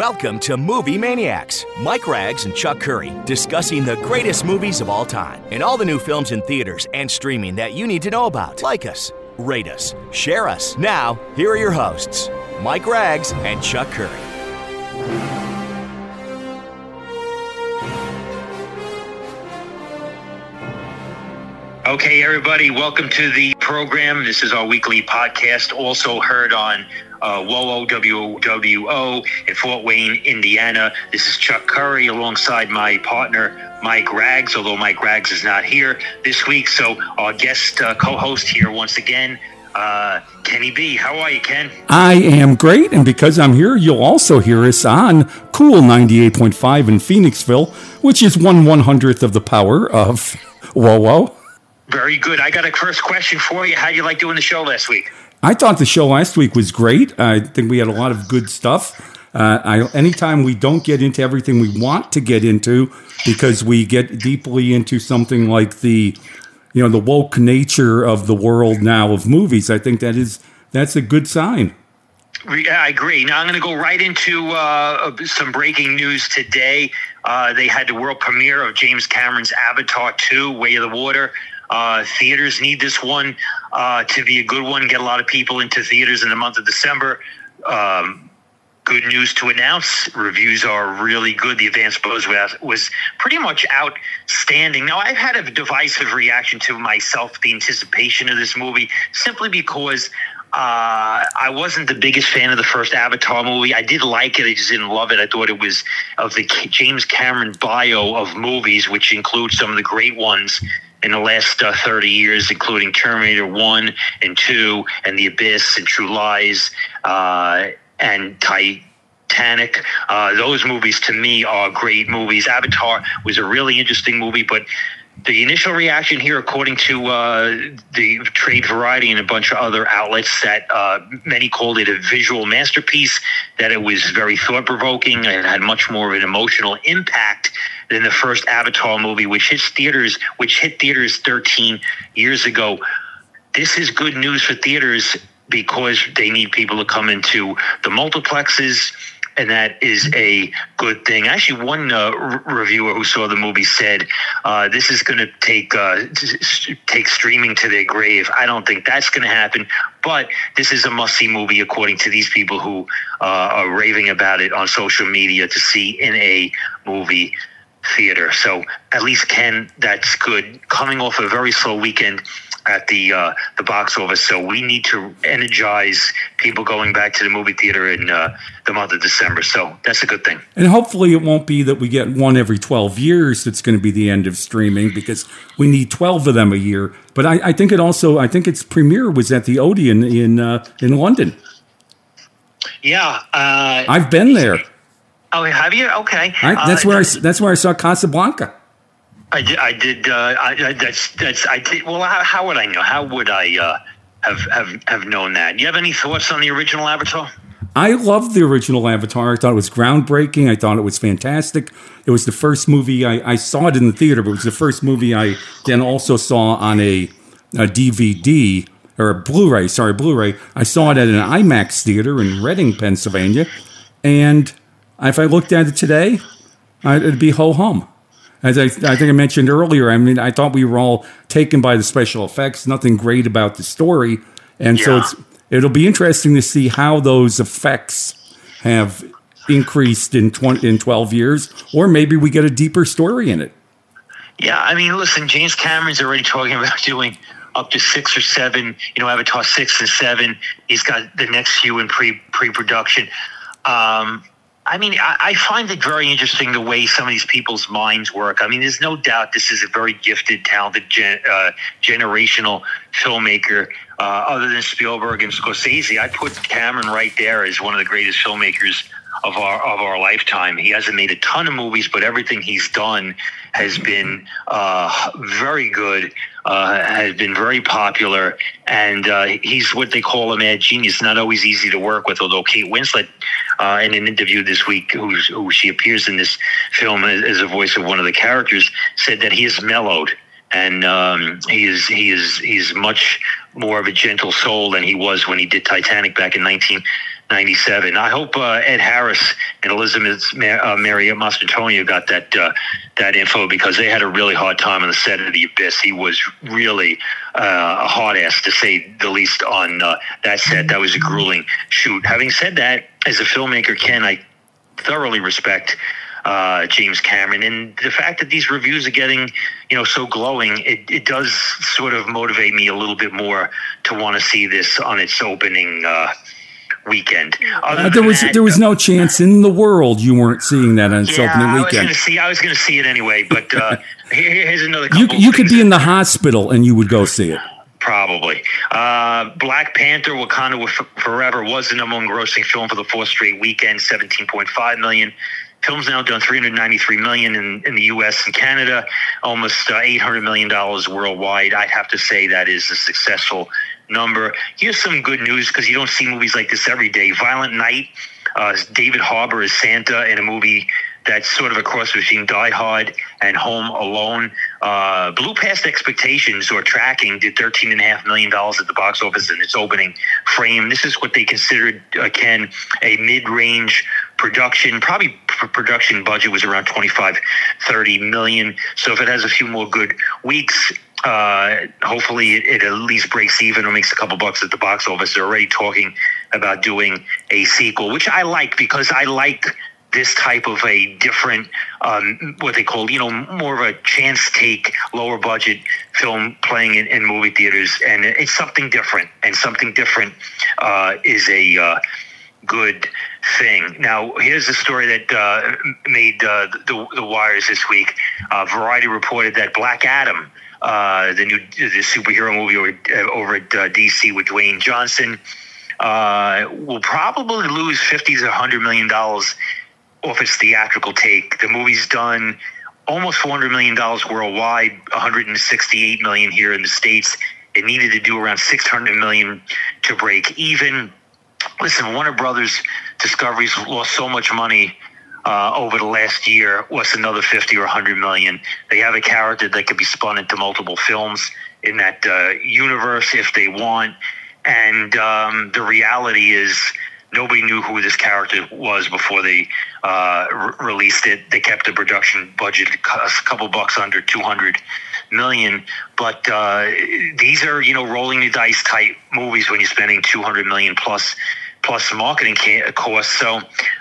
Welcome to Movie Maniacs. Mike Rags and Chuck Curry discussing the greatest movies of all time and all the new films in theaters and streaming that you need to know about. Like us, rate us, share us. Now, here are your hosts, Mike Rags and Chuck Curry. Okay, everybody, welcome to the program. This is our weekly podcast, also heard on uh, WOWO WWO in Fort Wayne, Indiana. This is Chuck Curry alongside my partner, Mike Rags, although Mike Rags is not here this week. So, our guest uh, co host here once again, uh, Kenny B. How are you, Ken? I am great, and because I'm here, you'll also hear us on Cool 98.5 in Phoenixville, which is one one hundredth of the power of WOWO. Very good. I got a first question for you. How do you like doing the show last week? I thought the show last week was great. I think we had a lot of good stuff. Uh, I, anytime we don't get into everything we want to get into, because we get deeply into something like the, you know, the woke nature of the world now of movies, I think that is that's a good sign. I agree. Now I'm going to go right into uh, some breaking news today. Uh, they had the world premiere of James Cameron's Avatar 2: Way of the Water. Uh, theaters need this one uh, to be a good one. Get a lot of people into theaters in the month of December. Um, good news to announce. Reviews are really good. The advanced buzz was pretty much outstanding. Now, I've had a divisive reaction to myself, the anticipation of this movie, simply because uh, I wasn't the biggest fan of the first Avatar movie. I did like it. I just didn't love it. I thought it was of the James Cameron bio of movies, which includes some of the great ones in the last uh, 30 years, including Terminator 1 and 2, and The Abyss, and True Lies, uh, and Titanic. Uh, those movies to me are great movies. Avatar was a really interesting movie, but the initial reaction here, according to uh, the trade variety and a bunch of other outlets, that uh, many called it a visual masterpiece, that it was very thought provoking, and had much more of an emotional impact than the first Avatar movie, which hit theaters, which hit theaters 13 years ago. This is good news for theaters because they need people to come into the multiplexes and that is a good thing. Actually, one uh, reviewer who saw the movie said uh, this is going to take uh, take streaming to their grave. I don't think that's going to happen, but this is a must see movie according to these people who uh, are raving about it on social media to see in a movie theater. So at least Ken, that's good. Coming off a very slow weekend at the uh, the box office, so we need to energize people going back to the movie theater in uh, the month of December. So that's a good thing. And hopefully, it won't be that we get one every twelve years. That's going to be the end of streaming because we need twelve of them a year. But I, I think it also, I think its premiere was at the Odeon in uh, in London. Yeah, uh, I've been there. Oh, have you? Okay. I, that's uh, where I that's where I saw Casablanca. I did. I did. Uh, I, that's that's. I did. Well, how, how, would I know? How would I uh, have have have known that? Do you have any thoughts on the original Avatar? I loved the original Avatar. I thought it was groundbreaking. I thought it was fantastic. It was the first movie I, I saw it in the theater, but it was the first movie I then also saw on a, a DVD or a Blu-ray. Sorry, Blu-ray. I saw it at an IMAX theater in Reading, Pennsylvania, and if I looked at it today, it'd be ho hum. As I, I think I mentioned earlier, I mean, I thought we were all taken by the special effects. Nothing great about the story, and yeah. so it's it'll be interesting to see how those effects have increased in 20, in 12 years, or maybe we get a deeper story in it. Yeah, I mean, listen, James Cameron's already talking about doing up to six or seven, you know, Avatar six and seven. He's got the next few in pre pre production. Um, I mean, I, I, find it very interesting the way some of these people's minds work. I mean, there's no doubt this is a very gifted, talented, gen, uh, generational filmmaker. Uh, other than Spielberg and Scorsese, I put Cameron right there as one of the greatest filmmakers of our of our lifetime. He hasn't made a ton of movies, but everything he's done has been uh, very good uh, has been very popular, and uh, he's what they call a mad genius. Not always easy to work with, although Kate Winslet, uh, in an interview this week, who she appears in this film as, a voice of one of the characters, said that he is mellowed and um, he is he is he's much more of a gentle soul than he was when he did Titanic back in 19- 97. I hope uh, Ed Harris and Elizabeth uh, Mary Mastrantonio got that uh, that info because they had a really hard time on the set of The Abyss. He was really uh, a hard ass to say the least on uh, that set. That was a grueling shoot. Having said that, as a filmmaker, Ken, I thoroughly respect uh, James Cameron. And the fact that these reviews are getting, you know, so glowing, it, it does sort of motivate me a little bit more to want to see this on its opening uh, weekend. Uh, there was that, there was no chance in the world you weren't seeing that on its yeah, opening weekend. I was going to see I was going to see it anyway, but uh, here's another. you you could be in the hospital and you would go see it. Probably. Uh, Black Panther: Wakanda Forever was the number one grossing film for the fourth straight weekend, seventeen point five million. Film's now done 393 million in, in the U.S. and Canada, almost uh, 800 million dollars worldwide. I'd have to say that is a successful number. Here's some good news because you don't see movies like this every day. Violent Night, uh, David Harbour is Santa in a movie that's sort of a cross between Die Hard and Home Alone. Uh, blew past expectations or tracking, did $13.5 million at the box office in its opening frame. This is what they considered, uh, Ken, a mid range production. Probably production budget was around 25, 30 million. So if it has a few more good weeks, uh, hopefully it, it, at least breaks even or makes a couple bucks at the box office. They're already talking about doing a sequel, which I like because I like this type of a different, um, what they call, you know, more of a chance take, lower budget film playing in, in movie theaters, and it's something different. And something different uh, is a uh, good thing. Now, here's a story that uh, made uh, the, the, wires this week. Uh, Variety reported that Black Adam. Uh, the new the superhero movie over, over at DC with Dwayne Johnson will probably lose fifty to hundred million dollars off its theatrical take. The movie's done almost 400 million dollars worldwide, 168 million here in the states. It needed to do around 600 million to break even. Listen, Warner Brothers Discovery's lost so much money uh, over the last year. was another 50 or 100 million? They have a character that could be spun into multiple films in that uh, universe if they want. And um, the reality is nobody knew who this character was before they uh, re- released it. They kept the production budget a couple bucks under 200 million. But uh, these are, you know, rolling the dice type movies when you're spending 200 million plus plus marketing costs. So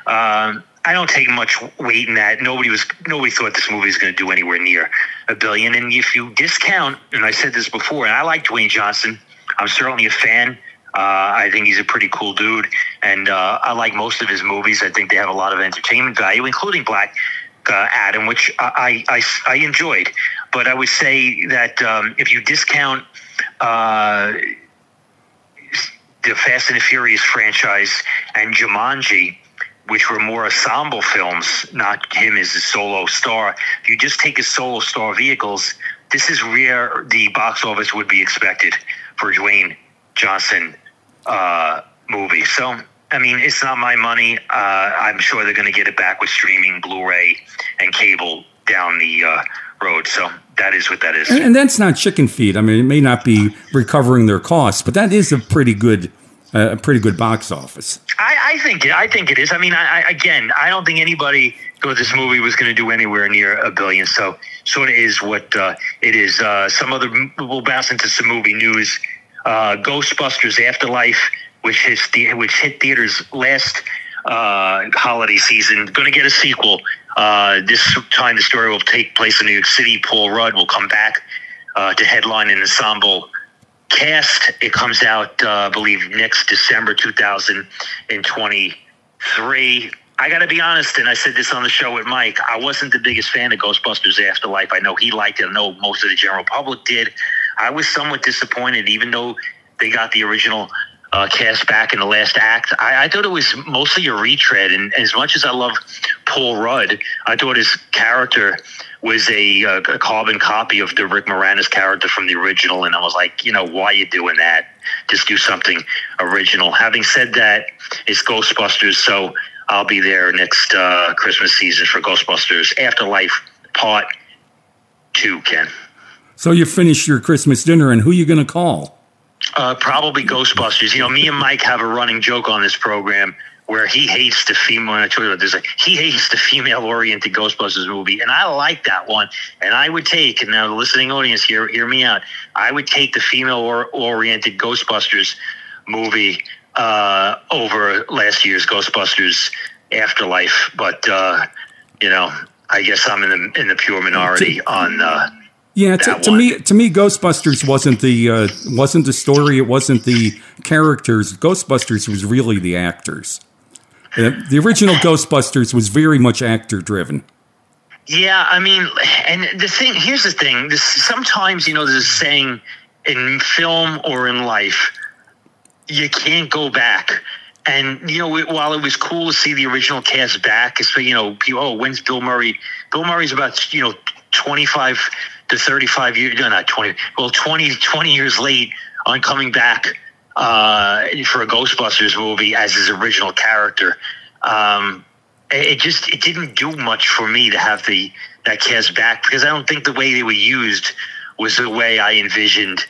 um, I don't take much weight in that. Nobody was nobody thought this movie was going to do anywhere near a billion. And if you discount, and I said this before, and I like Dwayne Johnson. I'm certainly a fan. Uh, I think he's a pretty cool dude, and uh, I like most of his movies. I think they have a lot of entertainment value, including Black uh, Adam, which I, I, I, enjoyed. But I would say that um, if you discount uh, the Fast and the Furious franchise and Jumanji, which were more ensemble films, not him as a solo star, if you just take his solo star vehicles, this is where the box office would be expected for Dwayne Johnson uh, movie. So, I mean, it's not my money. Uh, I'm sure they're going to get it back with streaming, Blu-ray, and cable down the uh, road. So that is what that is. And, and, that's not chicken feed. I mean, it may not be recovering their costs, but that is a pretty good. A pretty good box office. I, I think I think it is. I mean, I, I, again, I don't think anybody thought this movie was going to do anywhere near a billion. So, sort of is what uh, it is. Uh, some other we'll bounce into some movie news uh, Ghostbusters Afterlife, which which hit theaters last uh, holiday season, going to get a sequel. Uh, this time, the story will take place in New York City. Paul Rudd will come back uh, to headline an ensemble cast. It comes out, uh, I believe, next December 2023. I got to be honest, and I said this on the show with Mike. I wasn't the biggest fan of Ghostbusters Afterlife. I know he liked it. I know most of the general public did. I was somewhat disappointed, even though they got the original uh, cast back in the last act. I, I, thought it was mostly a retread, and as much as I love Paul Rudd, I thought his character was a, a, carbon copy of the Rick Moranis character from the original, and I was like, you know, why are you doing that? Just do something original. Having said that, it's Ghostbusters, so I'll be there next uh, Christmas season for Ghostbusters Afterlife Part Two. Ken. So you finish your Christmas dinner, and who are you going to call? Uh, probably Ghostbusters. You know, me and Mike have a running joke on this program where he hates the female. I told you about this. Like, he hates the female-oriented Ghostbusters movie, and I like that one. And I would take, and now the listening audience, hear hear me out. I would take the female-oriented Ghostbusters movie uh, over last year's Ghostbusters Afterlife. But uh, you know, I guess I'm in the in the pure minority on. Uh, yeah, to, to me, to me, Ghostbusters wasn't the uh, wasn't the story. It wasn't the characters. Ghostbusters was really the actors. Uh, the original Ghostbusters was very much actor driven. Yeah, I mean, and the thing here's the thing: this sometimes you know there's a saying in film or in life, you can't go back. And you know, while it was cool to see the original cast back, it's you know, people, oh, when's Bill Murray? Bill Murray's about you know 25 to 35 years, no, not 20, well, 20, 20 years late on coming back uh, for a Ghostbusters movie as his original character. Um, it just it didn't do much for me to have the that cast back because I don't think the way they were used was the way I envisioned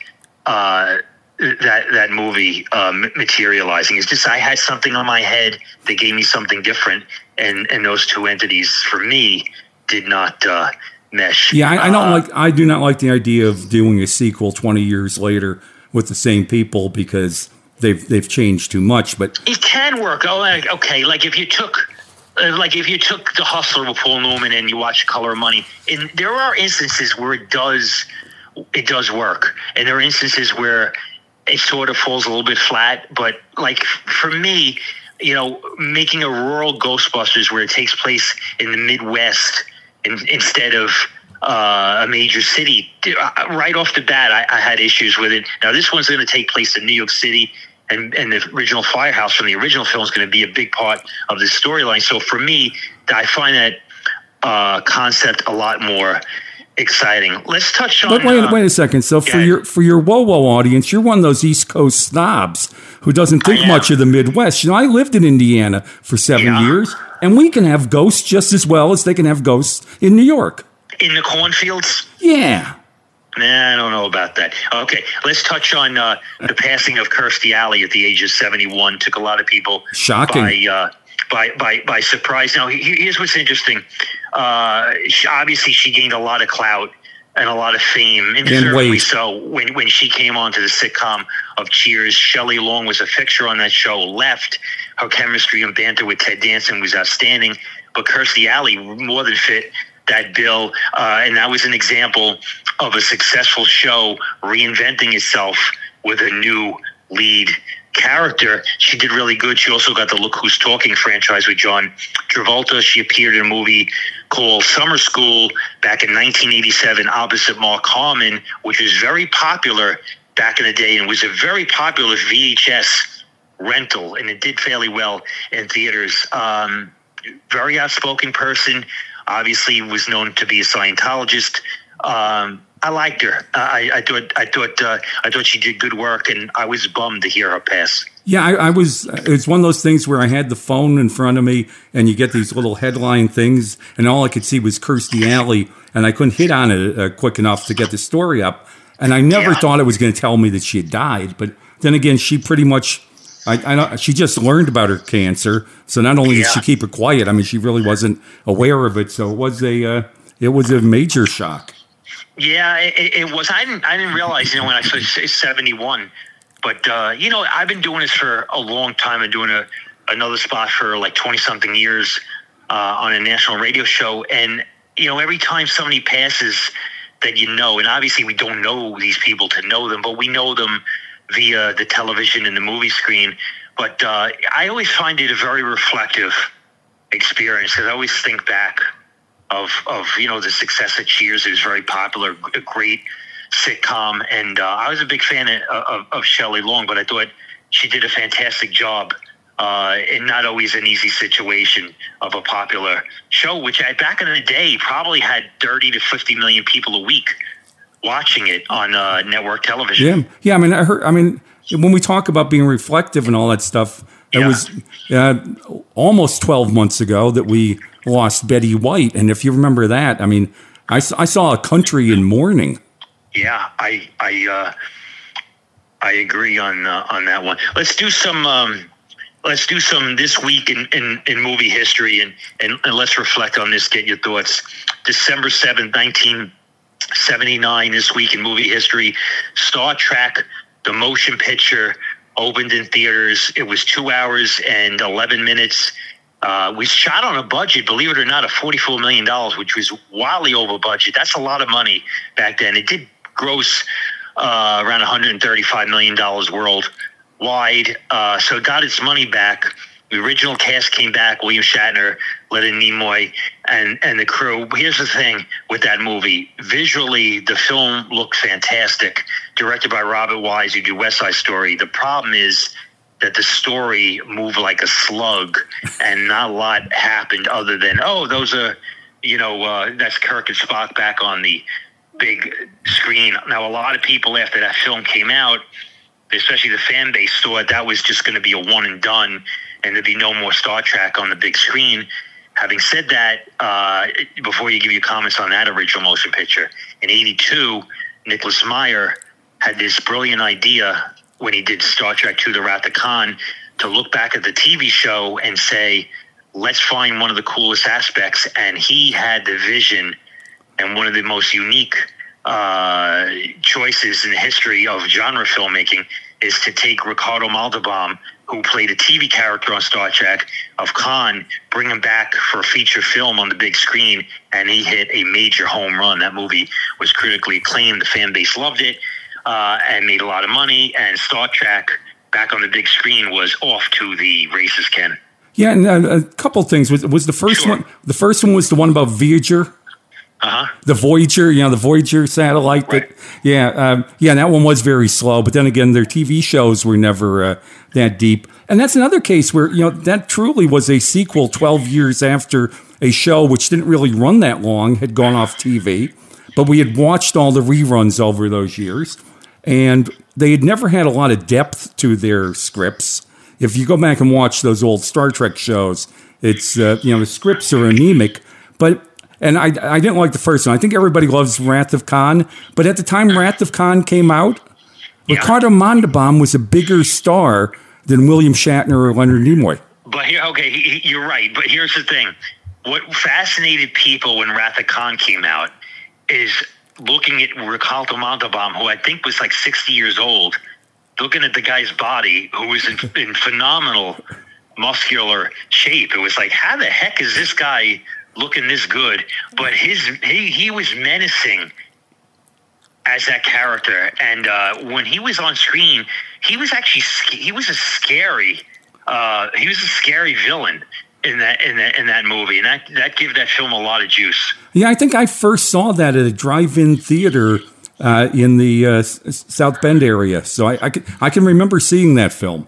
uh, that that movie uh, materializing. It's just I had something on my head that gave me something different, and and those two entities for me did not uh, mesh. Yeah, I, I don't uh, like. I do not like the idea of doing a sequel twenty years later with the same people because they've they've changed too much. But it can work. Oh, okay. Like if you took. Uh, like if you took the hustler with Paul Newman and you watch Color of Money, and there are instances where it does, it does work, and there are instances where it sort of falls a little bit flat. But like for me, you know, making a rural Ghostbusters where it takes place in the Midwest in, instead of uh, a major city. Right off the bat, I, I had issues with it. Now, this one's going to take place in New York City, and, and the original firehouse from the original film is going to be a big part of the storyline. So for me, I find that uh, concept a lot more exciting. Let's touch on. But wait, uh, wait a second. So for your for your WOWO audience, you're one of those East Coast snobs who doesn't think much of the Midwest. You know, I lived in Indiana for seven yeah. years, and we can have ghosts just as well as they can have ghosts in New York. In the cornfields. Yeah. Nah, I don't know about that. Okay, let's touch on uh, the passing of Kirstie Alley at the age of 71. Took a lot of people shocking by uh, by, by by surprise. Now, here's what's interesting. Uh, she, obviously, she gained a lot of clout and a lot of fame, and deservedly so. When when she came onto the sitcom of Cheers, Shelley Long was a fixture on that show. Left her chemistry and banter with Ted Danson was outstanding, but Kirstie Alley more than fit that bill, uh, and that was an example of a successful show reinventing itself with a new lead character. She did really good. She also got the Look Who's Talking franchise with John Travolta. She appeared in a movie called Summer School back in 1987 opposite Mark Harmon, which was very popular back in the day and was a very popular VHS rental, and it did fairly well in theaters. Um, very outspoken person. Obviously, was known to be a Scientologist. Um, I liked her. I, I thought I thought uh, I thought she did good work, and I was bummed to hear her pass. Yeah, I, I, was. It's one of those things where I had the phone in front of me, and you get these little headline things, and all I could see was Kirstie Alley, and I couldn't hit on it uh, quick enough to get the story up. And I never yeah. thought it was going to tell me that she had died, but then again, she pretty much. I, I know she just learned about her cancer, so not only yeah. did she keep it quiet, I mean, she really wasn't aware of it. So it was a, uh, it was a major shock. Yeah, it, it, was. I didn't. I didn't realize. You know, when I saw seventy one, but uh, you know, I've been doing this for a long time. and doing a another spot for like twenty something years uh, on a national radio show, and you know, every time somebody passes that you know, and obviously we don't know these people to know them, but we know them via the television and the movie screen. But uh, I always find it a very reflective experience because I always think back of of you know the success of Cheers. It was very popular, a great sitcom, and uh, I was a big fan of, of, of Shelley Long. But I thought she did a fantastic job. Uh, and not always an easy situation of a popular show, which back in the day probably had 30 to 50 million people a week watching it on uh, network television. Yeah, yeah. I mean, I heard. I mean, when we talk about being reflective and all that stuff, it yeah. was uh, almost 12 months ago that we lost Betty White. And if you remember that, I mean, I, I saw a country in mourning. Yeah, I, I, uh, I agree on uh, on that one. Let's do some. Um, let's do some this week in, in, in movie history and, and, and let's reflect on this. Get your thoughts. December seventh, nineteen seventy nine. This week in movie history, Star Trek, the motion picture, opened in theaters. It was two hours and eleven minutes. Uh, we shot on a budget, believe it or not, of $44 million, which was wildly over budget. That's a lot of money back then. It did gross uh, around $135 million worldwide. Uh, so it got its money back. The original cast came back William Shatner, Leonard Nimoy, and, and the crew. Here's the thing with that movie visually, the film looked fantastic, directed by Robert Wise, who did West Side Story. The problem is, that the story moved like a slug and not a lot happened other than oh those are you know uh, that's Kirk and Spock back on the big screen. Now, a lot of people after that film came out, especially the fan base, thought that was just going to be a one and done, and there'd be no more Star Trek on the big screen. Having said that, uh, before you give your comments on that original motion picture, in '82, Nicholas Meyer had this brilliant idea when he did Star Trek II: The Wrath of Khan to look back at the TV show and say, "Let's find one of the coolest aspects." And he had the vision and one of the most unique uh, choices in the history of genre filmmaking is to take Ricardo Montalban, who played a TV character on Star Trek, of Khan, bring him back for a feature film on the big screen, and he hit a major home run. That movie was critically acclaimed. The fan base loved it uh, and made a lot of money. And Star Trek back on the big screen was off to the races, Ken. Yeah, and a couple things was was the first sure. one. The first one was the one about Voyager uh-huh. The Voyager, you know, the Voyager satellite. Right. That, yeah, um, yeah, that one was very slow. But then again, their TV shows were never uh, that deep. And that's another case where you know that truly was a sequel 12 years after a show which didn't really run that long had gone off TV. But we had watched all the reruns over those years, and they had never had a lot of depth to their scripts. If you go back and watch those old Star Trek shows, it's uh, you know the scripts are anemic, but and I, I didn't like the first one. I think everybody loves Wrath of Khan, but at the time Wrath of Khan came out, yeah. Ricardo Montalban was a bigger star than William Shatner or Leonard Nimoy. But here, okay, he, he, you're right. But here's the thing: what fascinated people when Wrath of Khan came out is looking at Ricardo Montalban, who I think was like 60 years old, looking at the guy's body, who was in, in phenomenal muscular shape. It was like, how the heck is this guy? Looking this good, but his he he was menacing as that character, and uh, when he was on screen, he was actually he was a scary uh, he was a scary villain in that in that in that movie, and that that gave that film a lot of juice. Yeah, I think I first saw that at a drive-in theater. Uh, in the uh, South Bend area, so I, I, can, I can remember seeing that film.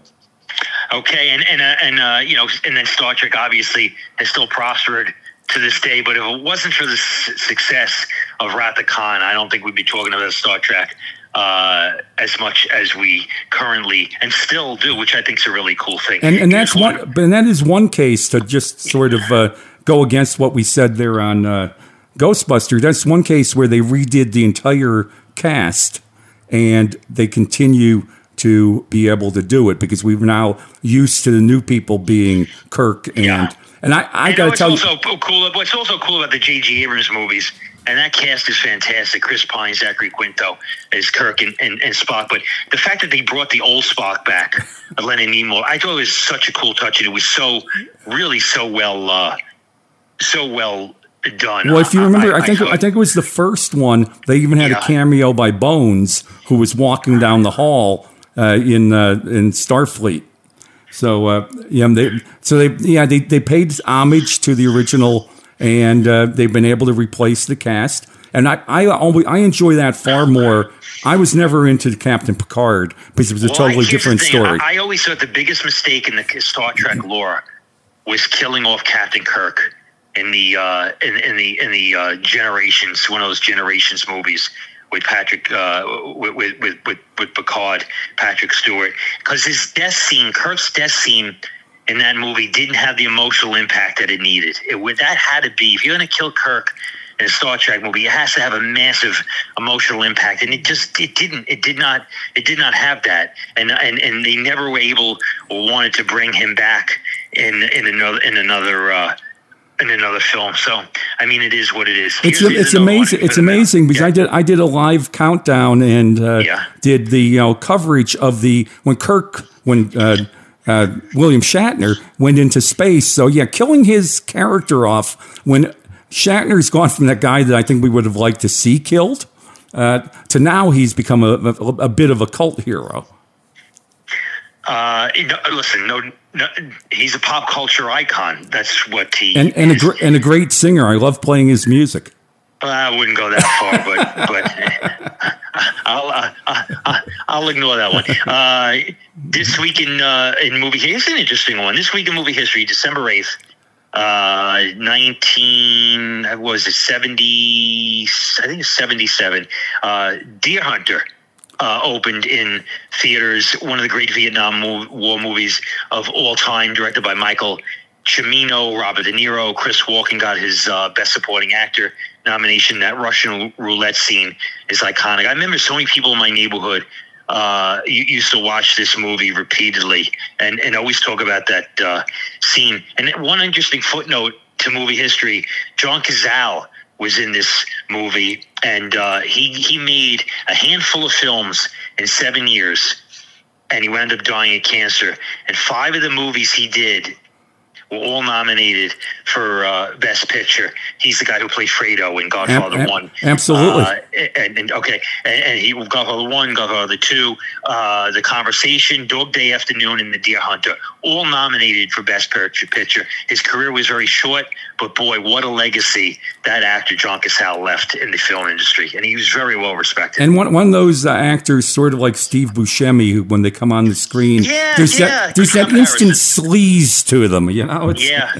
Okay, and and uh, and uh, you know, and then Star Trek obviously has still prospered to this day. But if it wasn't for the success of Wrath of Khan, I don't think we'd be talking about Star Trek uh, as much as we currently and still do, which I think is a really cool thing. And, and that's one, one, and that is one case to just sort of uh, go against what we said there on uh, Ghostbuster. That's one case where they redid the entire cast, and they continue to be able to do it because we're now used to the new people being Kirk and yeah. And I, I got to tell also you, cool. What's also cool about the J.J. Abrams movies, and that cast is fantastic. Chris Pine, Zachary Quinto as Kirk and, and, and Spock. But the fact that they brought the old Spock back, Leonard Nimoy, I thought it was such a cool touch, and it was so really so well, uh, so well done. Well, if you remember, I, I think I, I, think it was the first one. They even had yeah. a cameo by Bones, who was walking down the hall in uh, in Starfleet. So uh, yeah, they so they yeah they they paid homage to the original, and uh, they've been able to replace the cast. And I I always I enjoy that far more. I was never into Captain Picard because it was a well, totally different story. I, I always thought the biggest mistake in the Star Trek lore was killing off Captain Kirk in the uh, in, in the in the uh, generations one of those generations movies with Patrick uh, with, with, with with Picard, Patrick Stewart, because his death scene, Kirk's death scene in that movie didn't have the emotional impact that it needed. It would that had to be if you're going to kill Kirk, in a Star Trek movie, it has to have a massive emotional impact, and it just it didn't. It did not. It did not have that, and and and they never were able or wanted to bring him back in in another in another. Uh, in another film, so I mean, it is what it is. It's Here's it's amazing. It's amazing because yeah. I did I did a live countdown and uh, yeah. did the you know coverage of the when Kirk when uh, uh, William Shatner went into space. So yeah, killing his character off when Shatner's gone from that guy that I think we would have liked to see killed uh, to now he's become a, a, a, bit of a cult hero. Uh, listen, no, no, he's a pop culture icon. That's what he and and a, and a great singer. I love playing his music. Well, I wouldn't go that far, but but I'll uh, uh, I'll ignore that one. Uh, this week in uh, in movie, here's an interesting one. This week in movie history, December eighth, uh, 19 was it 70 i think it's 77 uh, deer hunter uh, opened in theaters one of the great vietnam war movies of all time directed by michael cimino robert de niro chris walken got his uh, best supporting actor nomination that russian roulette scene is iconic i remember so many people in my neighborhood uh, used to watch this movie repeatedly and, and always talk about that uh, scene. And one interesting footnote to movie history: John Cazale was in this movie, and uh, he he made a handful of films in seven years, and he wound up dying of cancer. And five of the movies he did were all nominated for uh, Best Picture. He's the guy who played Fredo in Godfather One. Absolutely. Uh, and, and, okay, and, and, he Godfather One, Godfather Two, uh, The Conversation, Dog Day Afternoon, and The Deer Hunter, all nominated for Best Picture. Picture. His career was very short, but boy, what a legacy that actor John Cazale left in the film industry, and he was very well respected. And one, one of those uh, actors, sort of like Steve Buscemi, who when they come on the screen, yeah, there's yeah, that there's that instant sleaze to them, you know. It's, yeah,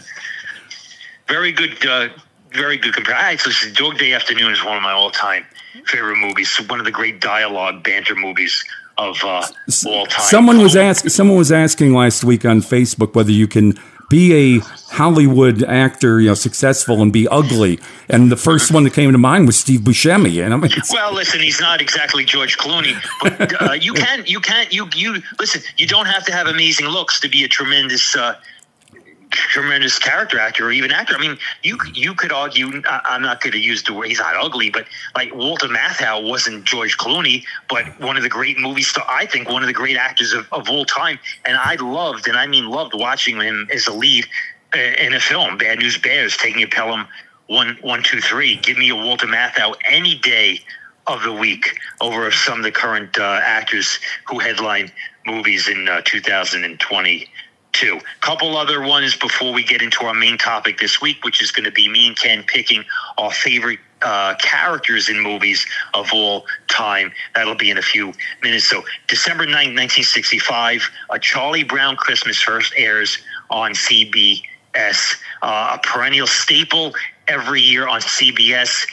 very good, uh, very good comparison. Listen, Dog Day Afternoon is one of my all-time favorite movies. One of the great dialogue banter movies of uh, all time. Someone was asking. Someone was asking last week on Facebook whether you can be a Hollywood actor, you know, successful and be ugly. And the first one that came to mind was Steve Buscemi. And I mean, well, listen, he's not exactly George Clooney, but uh, you can, you can, you you listen. You don't have to have amazing looks to be a tremendous. Uh, tremendous character actor or even actor. I mean, you you could argue. I'm not going to use the word he's not ugly, but like Walter Matthau wasn't George Clooney, but one of the great movie stars. I think one of the great actors of, of all time. And I loved, and I mean loved, watching him as a lead uh, in a film. Bad News Bears, taking a Pelham one one two three. Give me a Walter Matthau any day of the week over some of the current uh, actors who headline movies in uh, 2020 two. Couple other ones before we get into our main topic this week, which is going to be me and Ken picking our favorite uh, characters in movies of all time. That'll be in a few minutes. So, December 9th, 1965, A Charlie Brown Christmas first airs on CBS, uh, a perennial staple every year on CBS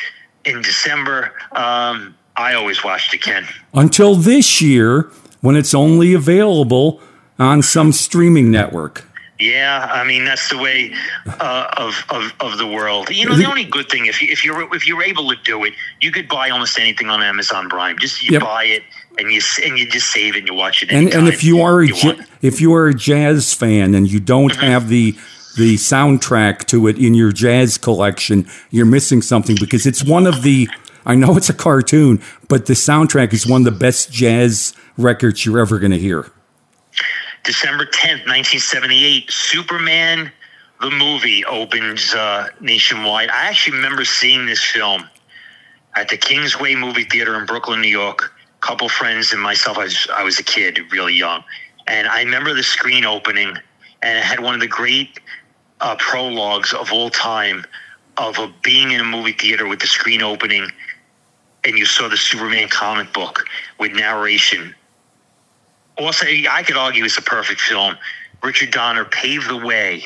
in December. Um, I always watched it, Ken. Until this year, when it's only available on some streaming network. Yeah, I mean that's the way uh, of, of of the world. You know, the only good thing if you if you're if you're able to do it, you could buy almost anything on Amazon Prime. Just you yep. buy it and you and you just save it and you watch it. And and if you are a you if you are a jazz fan and you don't mm-hmm. have the the soundtrack to it in your jazz collection, you're missing something because it's one of the I know it's a cartoon, but the soundtrack is one of the best jazz records you're ever going to hear. December 10th, 1978, Superman the movie opens uh, nationwide. I actually remember seeing this film at the Kingsway Movie Theater in Brooklyn, New York. A couple friends and myself. I was I was a kid, really young, and I remember the screen opening, and it had one of the great uh, prologues of all time of a, being in a movie theater with the screen opening, and you saw the Superman comic book with narration also, I could argue it's a perfect film. Richard Donner paved the way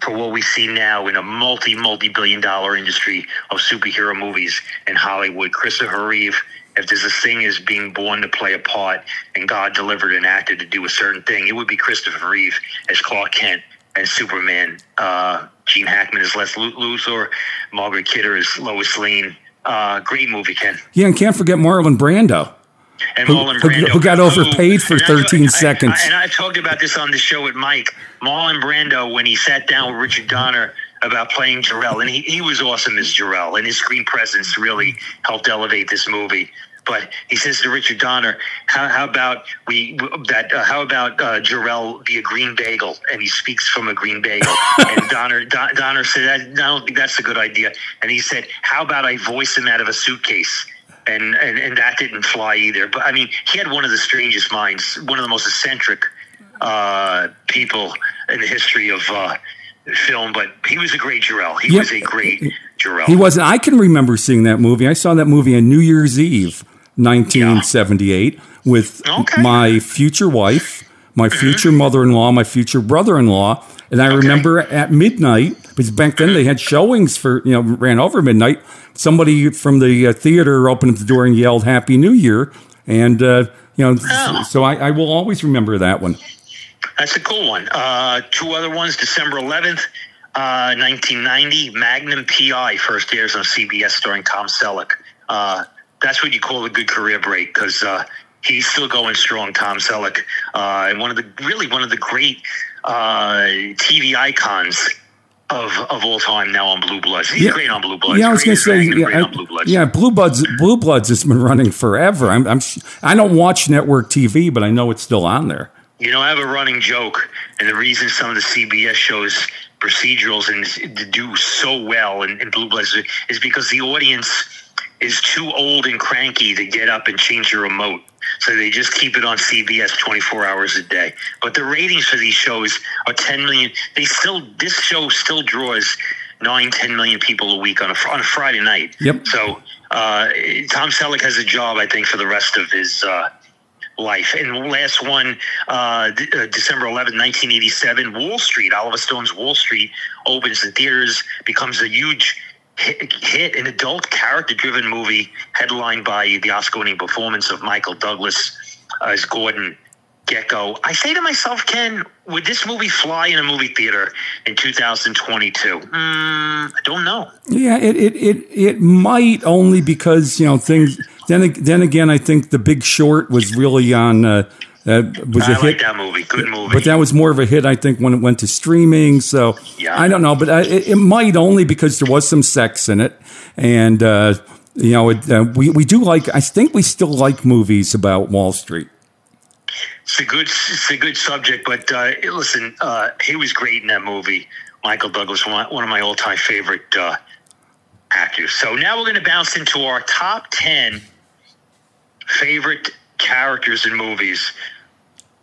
for what we see now in a multi, multi billion dollar industry of superhero movies in Hollywood. Christopher Reeve, if there's a thing as being born to play a part and God delivered an actor to do a certain thing, it would be Christopher Reeve as Clark Kent and Superman. Uh, Gene Hackman is Lex Luthor, Margaret Kidder is Lois Lane. Uh, great movie, Ken. Yeah, and can't forget Marlon Brando. And Who- Marlon who- Brando, who got overpaid for and I- 13 I- seconds. I- and I talked about this on the show with Mike. Marlon Brando, when he sat down with Richard Donner about playing Jor-El, and he, he was awesome as Jor-El, and his screen presence really helped elevate this movie. But he says to Richard Donner, "How, how about we that? Uh, how about uh, Jor-El be a green bagel?" And he speaks from a green bagel. and Donner Don, Donner said, "I don't think that's a good idea." And he said, "How about I voice him out of a suitcase?" And, and and that didn't fly either. But I mean, he had one of the strangest minds, one of the most eccentric uh, people in the history of uh, film. But he was a great Jor-El. He Yep. was a great Jor-El. He wasn't. I can remember seeing that movie. I saw that movie on New Year's Eve, 1978, with Okay. Mm-hmm. my future wife, my future mother-in-law, my future brother-in-law, and I remember at midnight because back then they had showings for you know ran over midnight. Somebody from the uh, theater opened up the door and yelled "Happy New Year," and uh, you know, Oh. so I, I will always remember that one. That's a cool one. Uh, two other ones: December 11th, uh, 1990, Magnum PI first airs on CBS, starring Tom Selleck. Uh, that's what you call a good career break because uh, he's still going strong. Tom Selleck, uh, and one of the really one of the great uh, TV icons. Of, of all time now on Blue Bloods. He's Yeah. great on Blue Bloods. Yeah, I was going to say, yeah, I- Blue Bloods. yeah, Blue Bloods, Blue Bloods has been running forever. I'm, I'm, I don't watch network TV, but I know it's still on there. You know, I have a running joke, and the reason some of the CBS shows procedurals and do so well in, in Blue Bloods is because the audience is too old and cranky to get up and change the remote. So they just keep it on CBS 24 hours a day. But the ratings for these shows are 10 million. They still, this show still draws 9, 10 million people a week on a, on a Friday night. Yep. So uh, Tom Selleck has a job, I think, for the rest of his uh, life. And last one, uh, D- uh, December 11, 1987, Wall Street, Oliver Stone's Wall Street opens the theaters, becomes a huge hit, hit an adult character driven movie headlined by the Oscar winning performance of Michael Douglas as Gordon Gekko. I say to myself, Ken, would this movie fly in a movie theater in 2022? Mm, I don't know. Yeah, it, it, it, it might only because, you know, things. Then, then again, I think The Big Short was really on, uh, uh, was I a like hit. that movie. Good movie. But that was more of a hit, I think, when it went to streaming. So Yeah. I don't know, but I, it, it might only because there was some sex in it, and uh, you know, it, uh, we we do like. I think we still like movies about Wall Street. It's a good, it's a good subject, but uh, listen, uh, he was great in that movie. Michael Douglas, one one of my all-time favorite uh, actors. So now we're going to bounce into our top ten favorite characters in movies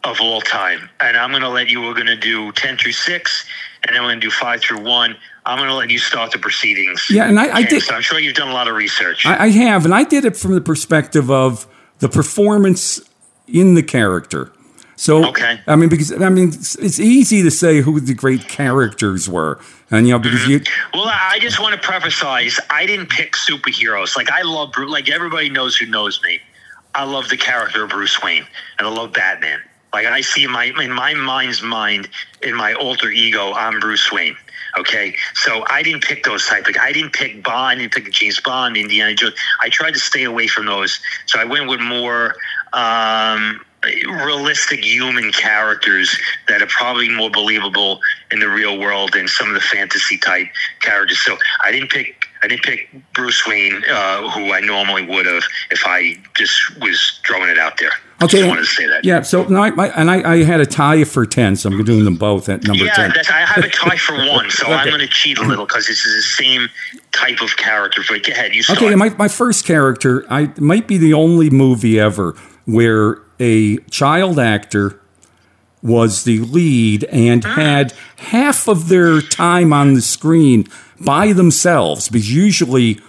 of all time, and I'm going to let you. We're going to do ten through six, and then we're going to do five through one. I'm going to let you start the proceedings. Yeah, and I- I did- so I'm sure you've done a lot of research. I, I have, and I did it from the perspective of the performance in the character. So, Okay. I mean, because I mean, it's, it's easy to say who the great characters were, and you know, because you, mm-hmm. Well, I just want to preface I didn't pick superheroes. Like I love. Like everybody knows who knows me. I love the character of Bruce Wayne, and I love Batman. Like I see my in my mind's mind, in my alter ego, I'm Bruce Wayne. Okay, so I didn't pick those type. Like I didn't pick Bond, I didn't pick James Bond, Indiana Jones. I tried to stay away from those. So I went with more um, realistic human characters that are probably more believable in the real world than some of the fantasy type characters. So I didn't pick I didn't pick Bruce Wayne, uh, who I normally would have if I just was throwing it out there. Okay, just wanted to say that. yeah. So no, I, I, and I, I had a tie for ten, so I'm doing them both at number Yeah, ten. that's, I have a tie for one, so I'm going to cheat a little because this is the same type of character. But go ahead, you start. Okay, my, my first character, I might be the only movie ever where a child actor was the lead and ah. had half of their time on the screen by themselves because usually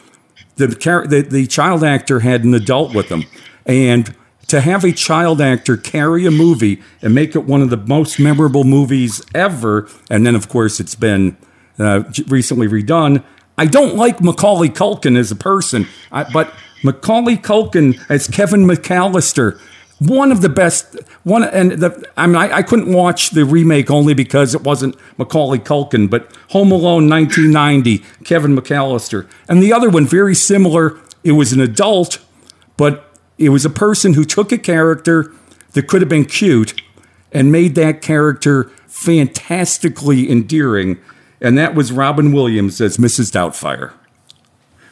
the, the the child actor had an adult with them and to have a child actor carry a movie and make it one of the most memorable movies ever and then of course it's been uh, recently redone i don't like macaulay culkin as a person I, but macaulay culkin as kevin mcallister one of the best one and the I mean I, I, couldn't watch the remake only because it wasn't Macaulay Culkin, but Home Alone 1990, Kevin McAllister, and the other one very similar. It was an adult, but it was a person who took a character that could have been cute and made that character fantastically endearing, and that was Robin Williams as Mrs. Doubtfire.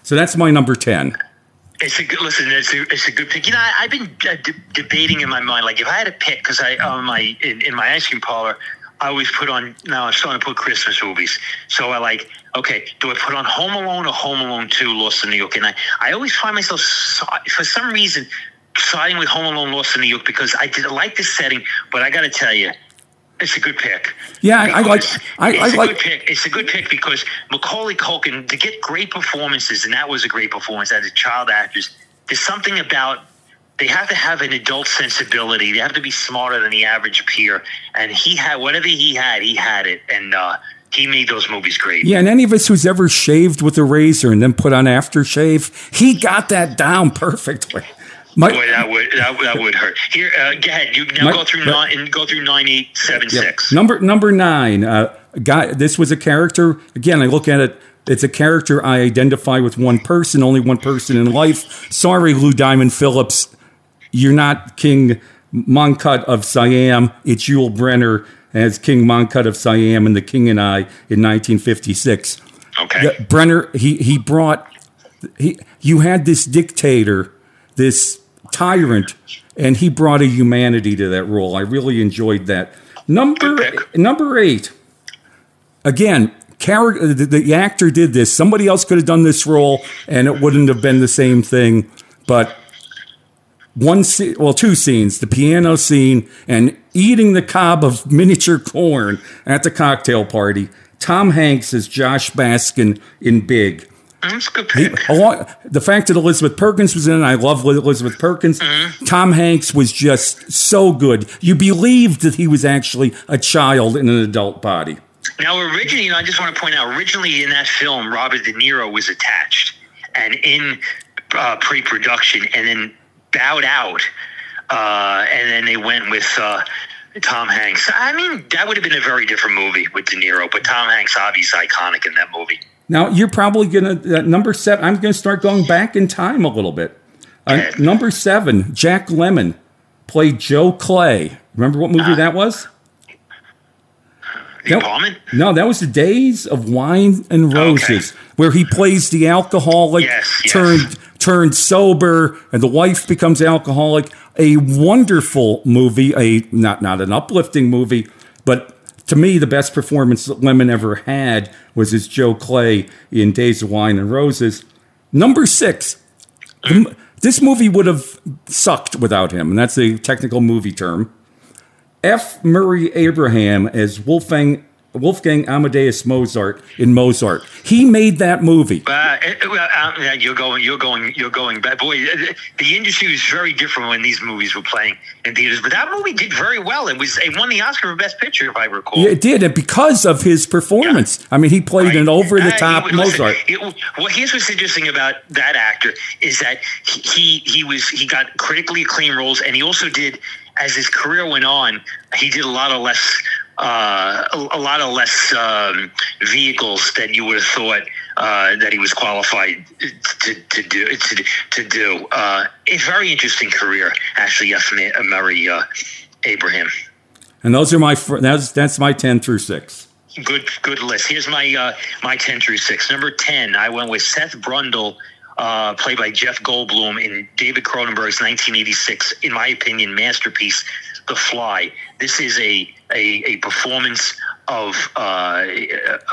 So that's my number ten. It's a good listen. It's a, it's a good pick. You know, I, have been uh, d- debating in my mind, like if I had a pick, because I on my in, in, my ice cream parlor, I always put on. Now I'm starting to put Christmas movies. So I like, okay, do I put on Home Alone or Home Alone Two, Lost in New York? And I, I always find myself for some reason siding with Home Alone, Lost in New York because I did like the setting, but I got to tell you, it's a good pick. Yeah, I, I like. I, it's I like. Good pick. It's a good pick because Macaulay Culkin to get great performances, and that was a great performance as a child actors. There's something about they have to have an adult sensibility. They have to be smarter than the average peer, and he had whatever he had, he had it, and uh, he made those movies great. Yeah, and any of us who's ever shaved with a razor and then put on aftershave, he got that down perfectly. My, Boy, that would that, that would hurt. Here, uh, go ahead. You now my, go through nine and go through nine eight seven yeah, six. Number number nine. Uh, guy. This was a character. Again, I look at it. It's a character I identify with one person, only one person in life. Sorry, Lou Diamond Phillips, you're not King Mongkut of Siam. It's Yul Brynner as King Mongkut of Siam in The King and I in 1956. Okay. The, Brynner, he he brought. He, you had this dictator, this tyrant, and he brought a humanity to that role. I really enjoyed that. Number number eight. Again, character. The, the actor did this. Somebody else could have done this role, and it wouldn't have been the same thing. But one scene, well, two scenes: the piano scene and eating the cob of miniature corn at the cocktail party. Tom Hanks as Josh Baskin in Big. That's good pick. He, along, the fact that Elizabeth Perkins was in it, I love Elizabeth Perkins. Mm-hmm. Tom Hanks was just so good. You believed that he was actually a child in an adult body. Now, originally, you know, I just want to point out, originally in that film, Robert De Niro was attached and in uh, pre-production, and then bowed out, uh, and then they went with. Uh, Tom Hanks. I mean, that would have been a very different movie with De Niro, but Tom Hanks obviously iconic in that movie. Now you're probably gonna uh, number seven. I'm gonna start going back in time a little bit. Uh, number seven, Jack Lemmon played Joe Clay. Remember what movie uh, that was? No, no, that was the Days of Wine and Roses, okay. where he plays the alcoholic yes, yes. turned sober, and the wife becomes alcoholic. A wonderful movie, a not not an uplifting movie, but to me, the best performance that Lemmon ever had was as Joe Clay in Days of Wine and Roses. Number six, this movie would have sucked without him, and that's the technical movie term. F. Murray Abraham as Wolfgang Wolfgang Amadeus Mozart in Mozart. He made that movie. Uh, uh, you're going, you're going, you're going back. Boy, the industry was very different when these movies were playing in theaters. But that movie did very well. It was it won the Oscar for Best Picture, if I recall. Yeah, it did, and because of his performance. Yeah. I mean, he played right. an over the top uh, Mozart. Listen, it, well, here's what's interesting about that actor is that he he was he got critically acclaimed roles, and he also did as his career went on, he did a lot of less uh, a, a, lot of less um, vehicles than you would have thought uh, that he was qualified to, to do. To, to do uh, a very interesting career, actually. Yes, Murray uh, Abraham. And those are my that's that's my ten through six. Good good list. Here's my uh, my ten through six. Number ten, I went with Seth Brundle. Uh, played by Jeff Goldblum in David Cronenberg's 1986, in my opinion, masterpiece, The Fly. This is a a, a performance of, uh,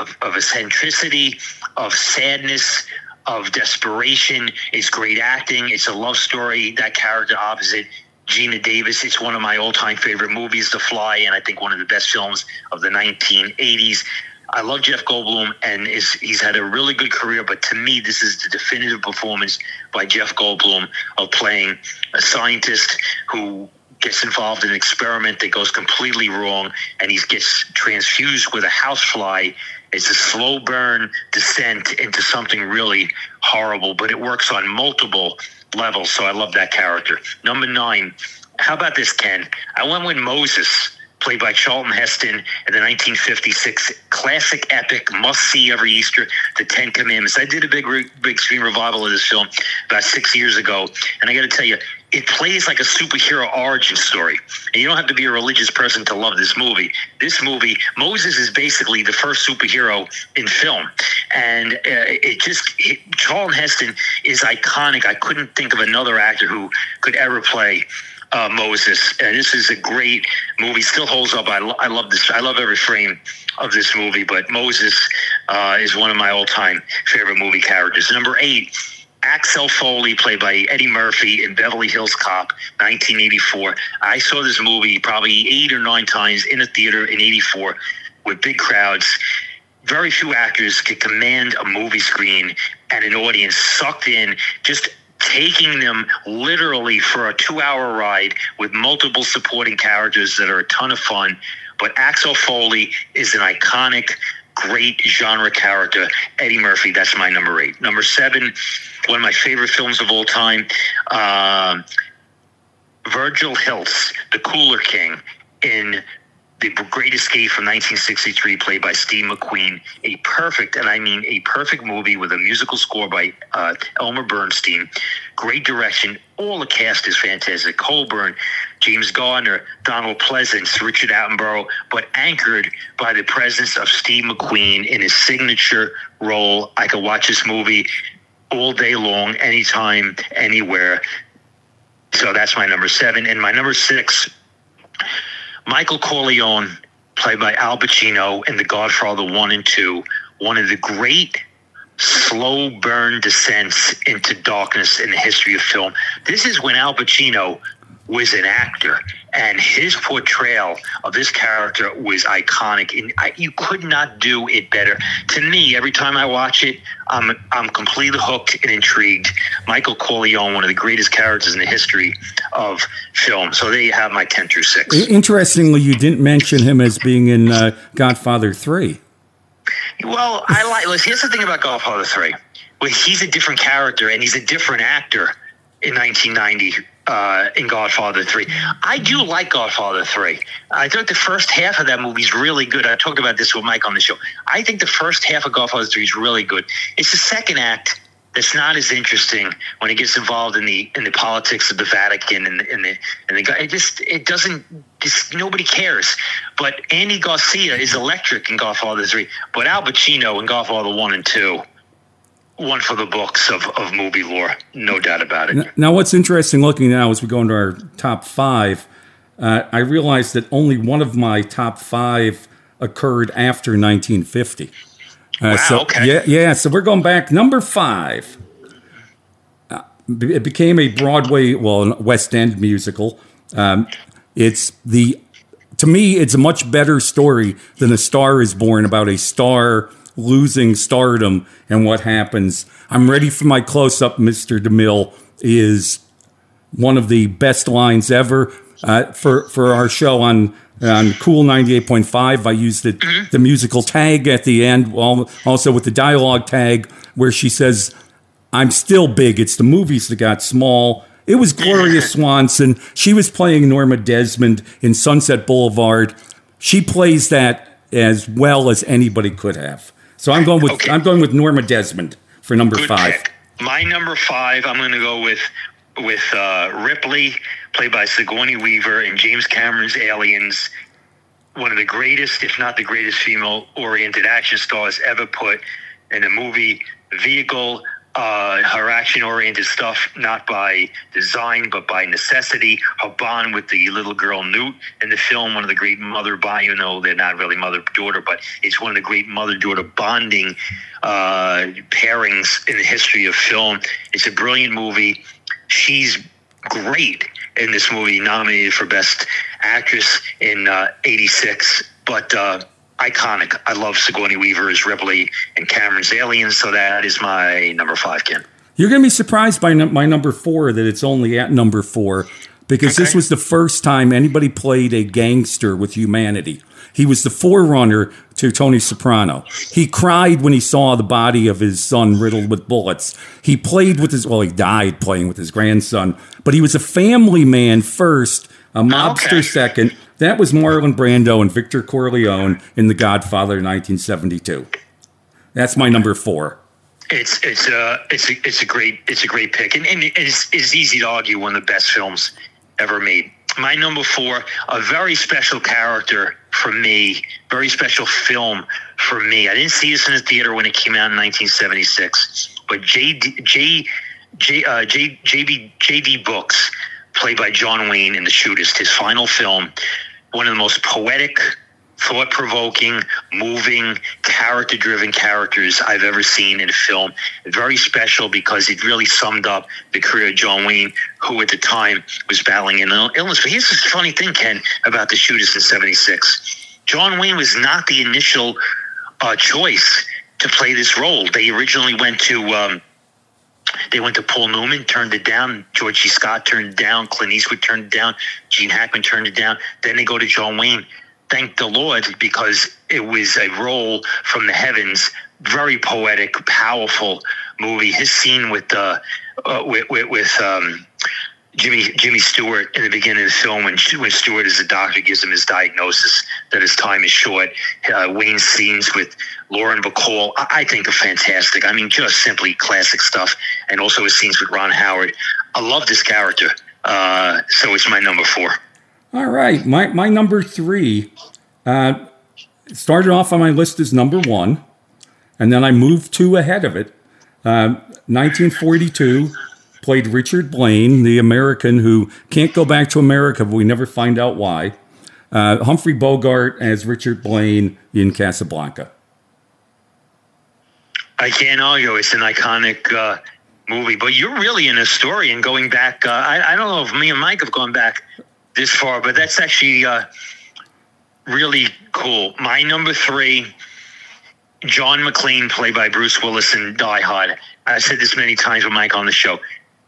of, of eccentricity, of sadness, of desperation. It's great acting. It's a love story. That character opposite Geena Davis. It's one of my all-time favorite movies, The Fly, and I think one of the best films of the 1980s. I love Jeff Goldblum, and is, he's had a really good career. But to me, this is the definitive performance by Jeff Goldblum of playing a scientist who gets involved in an experiment that goes completely wrong and he gets transfused with a housefly. It's a slow burn descent into something really horrible, but it works on multiple levels. So I love that character. Number nine, how about this, Ken? I went with Moses played by Charlton Heston in the 1956 classic epic must see every Easter, The Ten Commandments. I did a big big screen revival of this film about six years ago, and I got to tell you, it plays like a superhero origin story. And you don't have to be a religious person to love this movie. This movie, Moses is basically the first superhero in film, and uh, it just it, Charlton Heston is iconic. I couldn't think of another actor who could ever play uh, Moses, and this is a great movie. Still holds up. I, lo- I love this. I love every frame of this movie. But Moses uh, is one of my all-time favorite movie characters. Number eight. Axel Foley, played by Eddie Murphy in Beverly Hills Cop, 1984. I saw this movie probably eight or nine times in a theater in 84 with big crowds. Very few actors could command a movie screen and an audience sucked in, just taking them literally for a two hour ride with multiple supporting characters that are a ton of fun. But Axel Foley is an iconic, great genre character. Eddie Murphy, that's my number eight. Number seven, one of my favorite films of all time, uh, Virgil Hilts, The Cooler King, in the Great Escape from 1963, played by Steve McQueen. A perfect, and I mean a perfect movie with a musical score by uh, Elmer Bernstein. Great direction. All the cast is fantastic. Coburn, James Garner, Donald Pleasence, Richard Attenborough, but anchored by the presence of Steve McQueen in his signature role. I could watch this movie all day long, anytime, anywhere. So that's my number seven. And my number six Michael Corleone, played by Al Pacino in The Godfather 1 and 2, one of the great slow burn descents into darkness in the history of film. This is when Al Pacino was an actor, and his portrayal of this character was iconic. And I, you could not do it better. To me, every time I watch it, I'm I'm completely hooked and intrigued. Michael Corleone, one of the greatest characters in the history of film. So there you have my ten through six. Interestingly, you didn't mention him as being in uh, Godfather Three. Well, I like. Listen, here's the thing about Godfather Three. Well, he's a different character and he's a different actor in 1990 uh, in Godfather 3. I do like Godfather 3. I think the first half of that movie is really good. I talked about this with Mike on the show. I think the first half of Godfather 3 is really good. It's the second act that's not as interesting when it gets involved in the in the politics of the Vatican and the, and the and the it just it doesn't just nobody cares. But Andy Garcia is electric in Godfather three, but Al Pacino in Godfather one and two one for the books of, of movie lore, no doubt about it. Now, what's interesting looking now as we go into our top five, uh, I realized that only one of my top five occurred after 1950. Uh, wow, so, okay. Yeah, yeah. So we're going back. Number five. Uh, it became a Broadway, well, West End musical. Um, it's the, to me, it's a much better story than A Star is Born about a star losing stardom and what happens. I'm ready for my close up, Mr. DeMille is one of the best lines ever. Uh, for for our show on on Cool 98.5, I used it, mm-hmm. the musical tag at the end, also with the dialogue tag where she says, I'm still big. It's the movies that got small. It was Gloria Swanson. She was playing Norma Desmond in Sunset Boulevard. She plays that as well as anybody could have. So I'm going with okay. I'm going with Norma Desmond for number Good five. Pick. My number five, I'm going to go with with uh, Ripley, played by Sigourney Weaver in James Cameron's Aliens. One of the greatest, if not the greatest, female-oriented action stars ever put in a movie vehicle uh, her action oriented stuff, not by design, but by necessity. Her bond with the little girl Newt in the film, one of the great mother bond, you know, they're not really mother daughter, but it's one of the great mother daughter bonding uh, pairings in the history of film. It's a brilliant movie. She's great in this movie, nominated for Best Actress in '86. Uh, but uh, iconic. I love Sigourney Weaver as Ripley and Cameron's Aliens, so that is my number five, Ken. You're going to be surprised by my number four that it's only at number four because okay. this was the first time anybody played a gangster with humanity. He was the forerunner to Tony Soprano. He cried when he saw the body of his son riddled with bullets. He played with his, well, he died playing with his grandson, but he was a family man first, a mobster Okay. second. That was Marlon Brando and Victor Corleone in The Godfather 1972. That's my number four. It's it's a it's a it's a great it's a great pick, and, and it's, it's easy to argue one of the best films ever made. My number four, a very special character for me, very special film for me. I didn't see this in the theater when it came out in 1976, but J J J uh, J JB JD Books, played by John Wayne in The Shootist, his final film, one of the most poetic thought provoking, moving, character driven characters I've ever seen in a film. Very special because it really summed up the career of John Wayne, who at the time was battling an illness. But here's this funny thing, Ken, about the Shootist in 76. John Wayne was not the initial uh, choice to play this role. They originally went to. Um, they went to Paul Newman, turned it down. George C. Scott turned it down. Clint Eastwood turned it down. Gene Hackman turned it down. Then they go to John Wayne. Thank the Lord because it was a role from the heavens. Very poetic, powerful movie. His scene with uh, uh with with, with um, Jimmy Jimmy Stewart in the beginning of the film when when Stewart is a doctor gives him his diagnosis that his time is short. Uh, Wayne's scenes with Lauren Bacall, I, I think are fantastic. I mean, just simply classic stuff, and also his scenes with Ron Howard. I love this character, uh, so it's my number four. All right, my my number three uh, started off on my list as number one, and then I moved two ahead of it. Uh, 1942 played Richard Blaine, the American who can't go back to America, but we never find out why. Uh, Humphrey Bogart as Richard Blaine in Casablanca. I can't argue. It's an iconic uh, movie, but you're really in a story and going back. Uh, I, I don't know if me and Mike have gone back this far, but that's actually uh, really cool. My number three, John McClane, played by Bruce Willis in Die Hard. I said this many times with Mike on the show.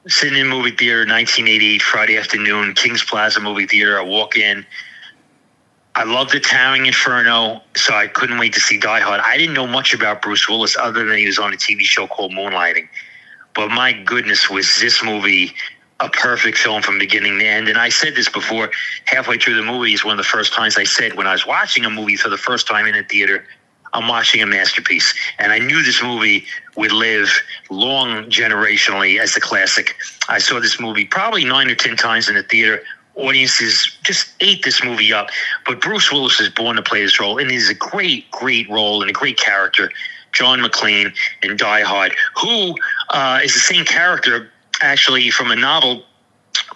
Sitting in movie theater, 1988, Friday afternoon, Kings Plaza movie theater. I walk in. I love the Towering Inferno, so I couldn't wait to see Die Hard. I didn't know much about Bruce Willis other than he was on a TV show called Moonlighting. But my goodness, was this movie a perfect film from beginning to end? And I said this before, halfway through the movie is one of the first times I said when I was watching a movie for the first time in a theater, I'm watching a masterpiece. And I knew this movie would live long generationally as a classic. I saw this movie probably nine or 10 times in the theater. Audiences just ate this movie up. But Bruce Willis is born to play this role, and is a great, great role and a great character. John McClane in Die Hard, who uh, is the same character actually from a novel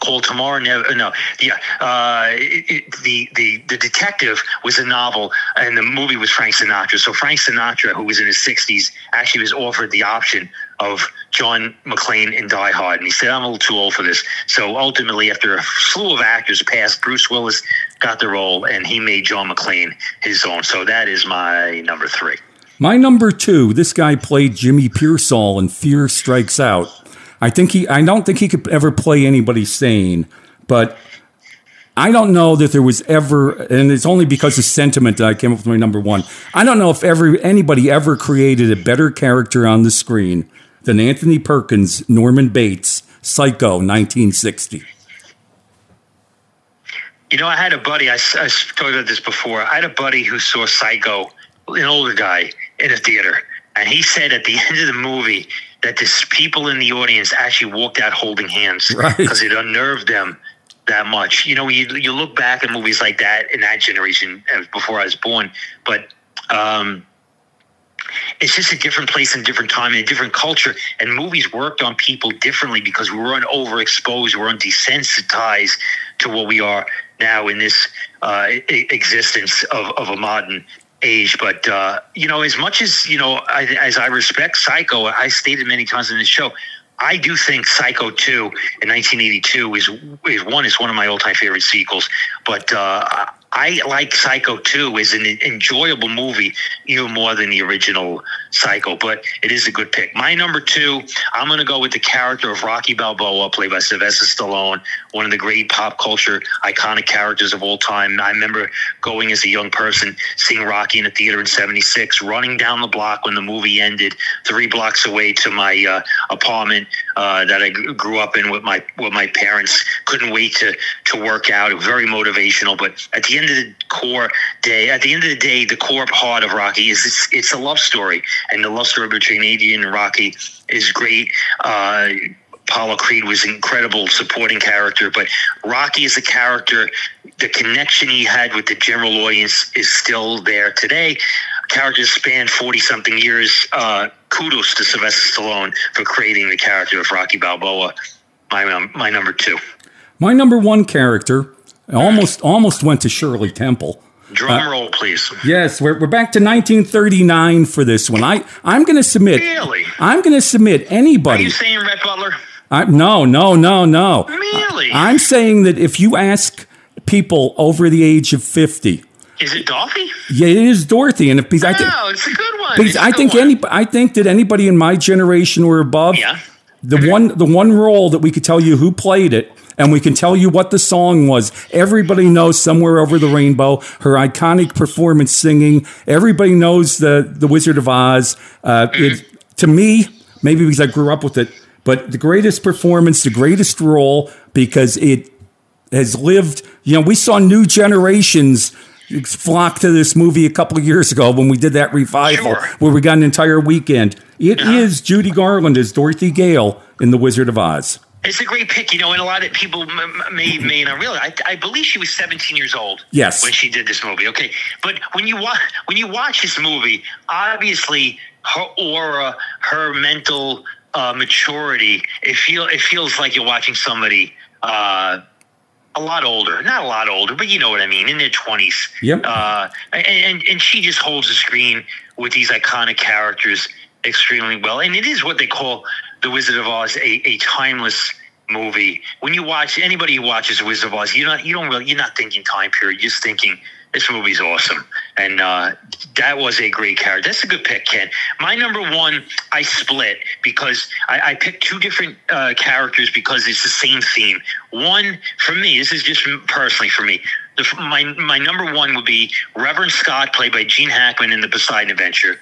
called Tomorrow Never. No, the uh, it, it, the the the detective was a novel, and the movie was Frank Sinatra. So Frank Sinatra, who was in his sixties, actually was offered the option of John McClane in Die Hard, and he said, "I'm a little too old for this." So ultimately, after a slew of actors passed, Bruce Willis got the role, and he made John McClane his own. So that is my number three. My number two, this guy played Jimmy Piersall in Fear Strikes Out. I think he I don't think he could ever play anybody sane, but I don't know that there was ever and it's only because of sentiment that I came up with my number one. I don't know if ever anybody ever created a better character on the screen than Anthony Perkins, Norman Bates, Psycho 1960. You know, I had a buddy, I, I talked about this before. I had a buddy who saw Psycho, an older guy, in a theater. And he said at the end of the movie that this people in the audience actually walked out holding hands Right. because it unnerved them that much. You know, you, you look back at movies like that in that generation uh, before I was born, but um, it's just a different place and different time and a different culture. And movies worked on people differently because we weren't overexposed, we weren't desensitized to what we are now in this uh, existence of, of a modern age. But uh, you know, as much as you know, I, as I respect Psycho, I stated many times in this show. I do think Psycho 2 in 1982 is is one is one of my all time favorite sequels, but uh, I like Psycho 2 is an enjoyable movie, even more than the original Psycho, but it is a good pick. My number two, I'm going to go with the character of Rocky Balboa, played by Sylvester Stallone, one of the great pop culture iconic characters of all time. I remember going as a young person, seeing Rocky in a theater in 76, running down the block when the movie ended, three blocks away to my uh, apartment uh, that I grew up in with my with my parents. Couldn't wait to to work out. Very motivational, but at the end of the core day, at the end of the day, the core part of Rocky is it's, it's a love story, and the love story between Adrian and Rocky is great. Uh, Apollo Creed was an incredible supporting character, but Rocky as a character, the connection he had with the general audience is still there today. Characters span 40 something years. Uh, kudos to Sylvester Stallone for creating the character of Rocky Balboa. My, um, my number two. My number one character almost almost went to Shirley Temple. Drum uh, roll, please. Yes, we're, we're back to 1939 for this one. I I'm going to submit. Really? I'm going to submit anybody. Are you saying Rhett Butler? I, no, no, no, no. Really? I, I'm saying that if you ask people over the age of 50, is it Dorothy? Yeah, it is Dorothy, and if because oh, I think it's a good one. Because I think one. any I think that anybody in my generation or above, yeah. the one the one role that we could tell you who played it and we can tell you what the song was. Everybody knows "Somewhere Over the Rainbow," her iconic performance singing. Everybody knows the the Wizard of Oz. Uh, mm-hmm. it, to me, maybe because I grew up with it, but the greatest performance, the greatest role, because it has lived. You know, we saw new generations flock to this movie a couple of years ago when we did that revival sure. where we got an entire weekend. It uh-huh. is Judy Garland as Dorothy Gale in The Wizard of Oz. It's a great pick, you know, and a lot of people may may not realize. I, I, believe she was 17 years old. Yes, when she did this movie. Okay, but when you watch when you watch this movie, obviously her aura, her mental uh, maturity, it feel it feels like you're watching somebody. Uh, a lot older, not a lot older, but you know what I mean, in their twenties. Yep. Uh, and and she just holds the screen with these iconic characters extremely well, and it is what they call the Wizard of Oz a, a timeless movie. When you watch anybody who watches Wizard of Oz, you're not you don't really you're not thinking time period. You're just thinking this movie's awesome, and uh, that was a great character. That's a good pick, Ken. My number one, I split because I, I picked two different uh, characters because it's the same theme. One for me, this is just personally for me. The, my my number one would be Reverend Scott, played by Gene Hackman in the Poseidon Adventure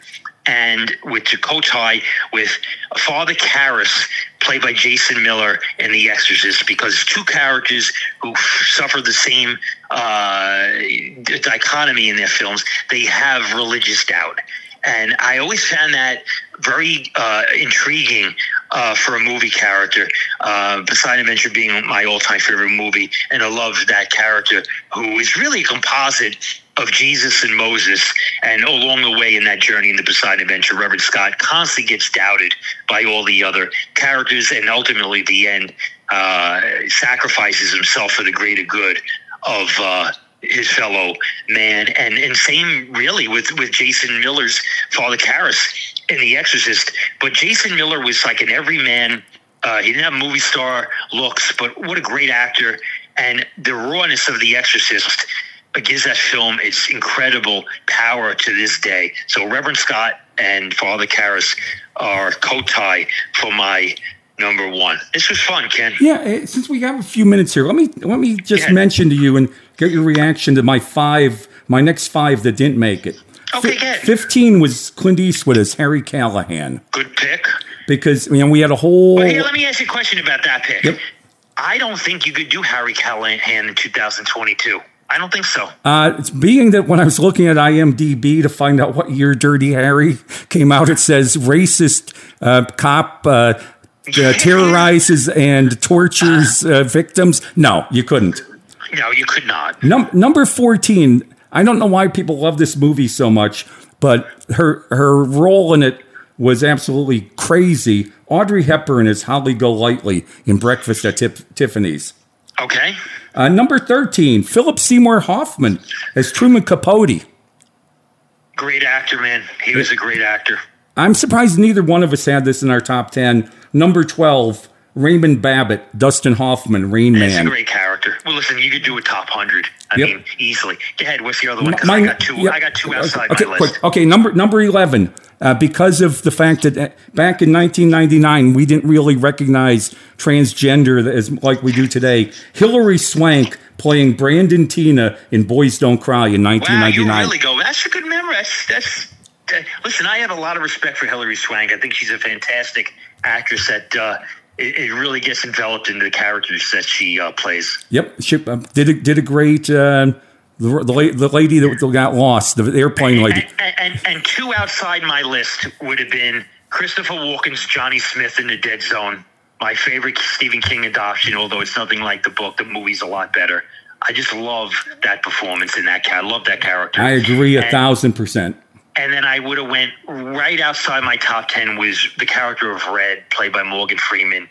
and with Chakotay with Father Karras, played by Jason Miller in The Exorcist, because two characters who suffer the same uh, dichotomy in their films, they have religious doubt. And I always found that very uh, intriguing uh, for a movie character. Uh, Poseidon Adventure being my all-time favorite movie, and I love that character who is really a composite of Jesus and Moses, and along the way in that journey in the Poseidon Adventure, Reverend Scott constantly gets doubted by all the other characters, and ultimately, at the end, uh, sacrifices himself for the greater good of uh, his fellow man. And and same really with with Jason Miller's Father Karras in The Exorcist, but Jason Miller was like an everyman. Uh, he didn't have movie star looks, but what a great actor! And the rawness of The Exorcist gives that film its incredible power to this day. So Reverend Scott and Father Karras are co-tie for my number one. This was fun, Ken. Yeah, eh, since we have a few minutes here, let me let me just mention to you and get your reaction to my five, my next five that didn't make it. Okay, good. Fifteen was Clint Eastwood as Harry Callahan. Good pick. Because you know we had a whole. Well, here, let me ask you a question about that pick. Yep. I don't think you could do Harry Callahan in 2022. I don't think so. Uh, it's being that when I was looking at IMDb to find out what year Dirty Harry came out, it says racist uh, cop uh, uh terrorizes and tortures uh, victims. No, you couldn't. No, you could not. Num- number 14. I don't know why people love this movie so much, but her her role in it was absolutely crazy. Audrey Hepburn is Holly Golightly in Breakfast at Tiffany's. Okay. Uh, number 13, Philip Seymour Hoffman as Truman Capote. Great actor, man. He was a great actor. I'm surprised neither one of us had this in our top 10. Number 12, Raymond Babbitt, Dustin Hoffman, Rain Man. That's a great character. character. Well, listen, you could do a top hundred. I Yep. mean, easily. Go ahead. What's the other one? My- I got two. yeah. I got two outside okay, my list. quick. Okay, number number eleven. Uh, because of the fact that uh, back in 1999 we didn't really recognize transgender as like we do today. Hilary Swank playing Brandon Teena in Boys Don't Cry in 1999. Wow, you 1999. really go. That's a good memory. That's that's. that- listen, I have a lot of respect for Hilary Swank. I think she's a fantastic actress that uh, it, it really gets enveloped into the characters that she uh, plays. Yep, she uh, did a, did a great. Uh, the, the, the lady that got lost, the airplane lady. And, and, and two outside my list would have been Christopher Walken's Johnny Smith in the Dead Zone. My favorite Stephen King adoption, although it's nothing like the book. The movie's a lot better. I just love that performance in that cat. I love that character. I agree a And- thousand percent. And then I would have went right outside my top ten was the character of Red, played by Morgan Freeman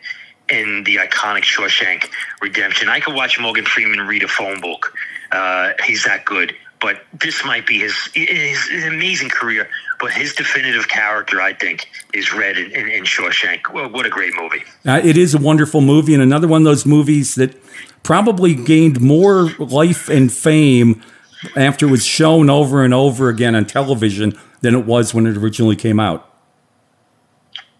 in the iconic Shawshank Redemption. I could watch Morgan Freeman read a phone book. Uh, he's that good. But this might be his, his, his amazing career. But his definitive character, I think, is Red in, in, in Shawshank. Well, what a great movie. Uh, it is a wonderful movie, and another one of those movies that probably gained more life and fame after it was shown over and over again on television than it was when it originally came out.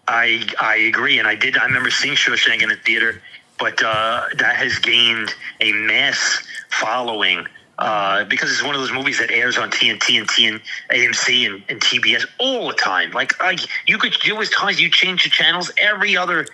I I agree, and I did. I remember seeing Shawshank in the theater, but uh, that has gained a mass following uh, because it's one of those movies that airs on TNT and TN, AMC and, and TBS all the time. Like I, you could there was times you change the channels every other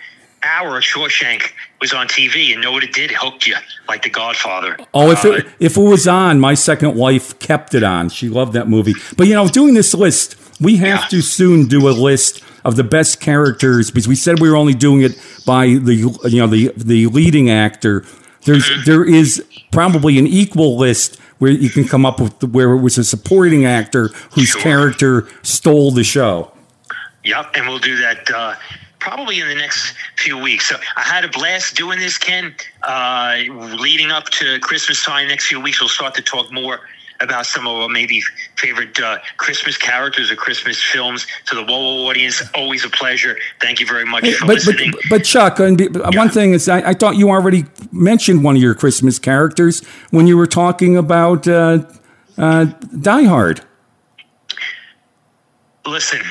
hour. Shawshank was on TV, and know what it did? It hooked you like The Godfather. Oh, if Uh, it, if it was on, my second wife kept it on. She loved that movie. But you know, doing this list, we have Yeah. to soon do a list of the best characters because we said we were only doing it by the you know the the leading actor. There's Mm-hmm. there is probably an equal list where you can come up with where it was a supporting actor whose Sure. character stole the show. Yep, and we'll do that uh, probably in the next few weeks. So I had a blast doing this, Ken. Uh, leading up to Christmas time, next few weeks, we'll start to talk more about some of our maybe favorite uh, Christmas characters or Christmas films. To the WOWO audience, always a pleasure. Thank you very much for But, but listening. but Chuck, and be- one thing is, I, I thought you already mentioned one of your Christmas characters when you were talking about uh, uh, Die Hard. Listen,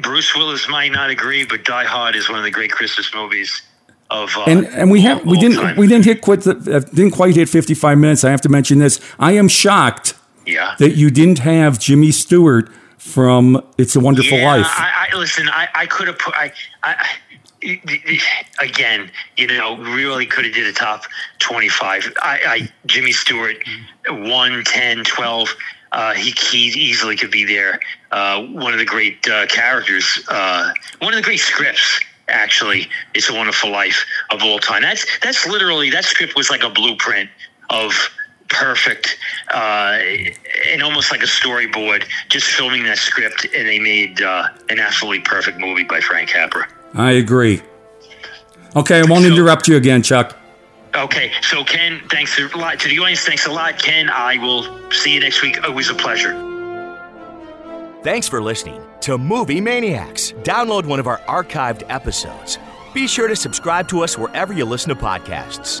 Bruce Willis might not agree, but Die Hard is one of the great Christmas movies of uh, and and we have we didn't time. we didn't hit quite the, uh, didn't quite hit 55 minutes i have to mention this i am shocked yeah. that you didn't have jimmy stewart from it's a wonderful yeah, life I, I listen. I, I could have put. I, I, again, you know, really could have did a top twenty-five. I, I Jimmy Stewart, one, 10, 12. Uh, he, he easily could be there. Uh, one of the great uh, characters. Uh, one of the great scripts. Actually, it's a Wonderful Life of all time. That's that's literally that script was like a blueprint of perfect uh, and almost like a storyboard. Just filming that script, and they made uh, an absolutely perfect movie by Frank Capra. i agree okay i won't So- interrupt you again chuck Okay, so Ken, thanks a lot to the audience. Thanks a lot, Ken. I will see you next week. Always a pleasure. Thanks for listening to Movie Maniacs. Download one of our archived episodes. Be sure to subscribe to us wherever you listen to podcasts.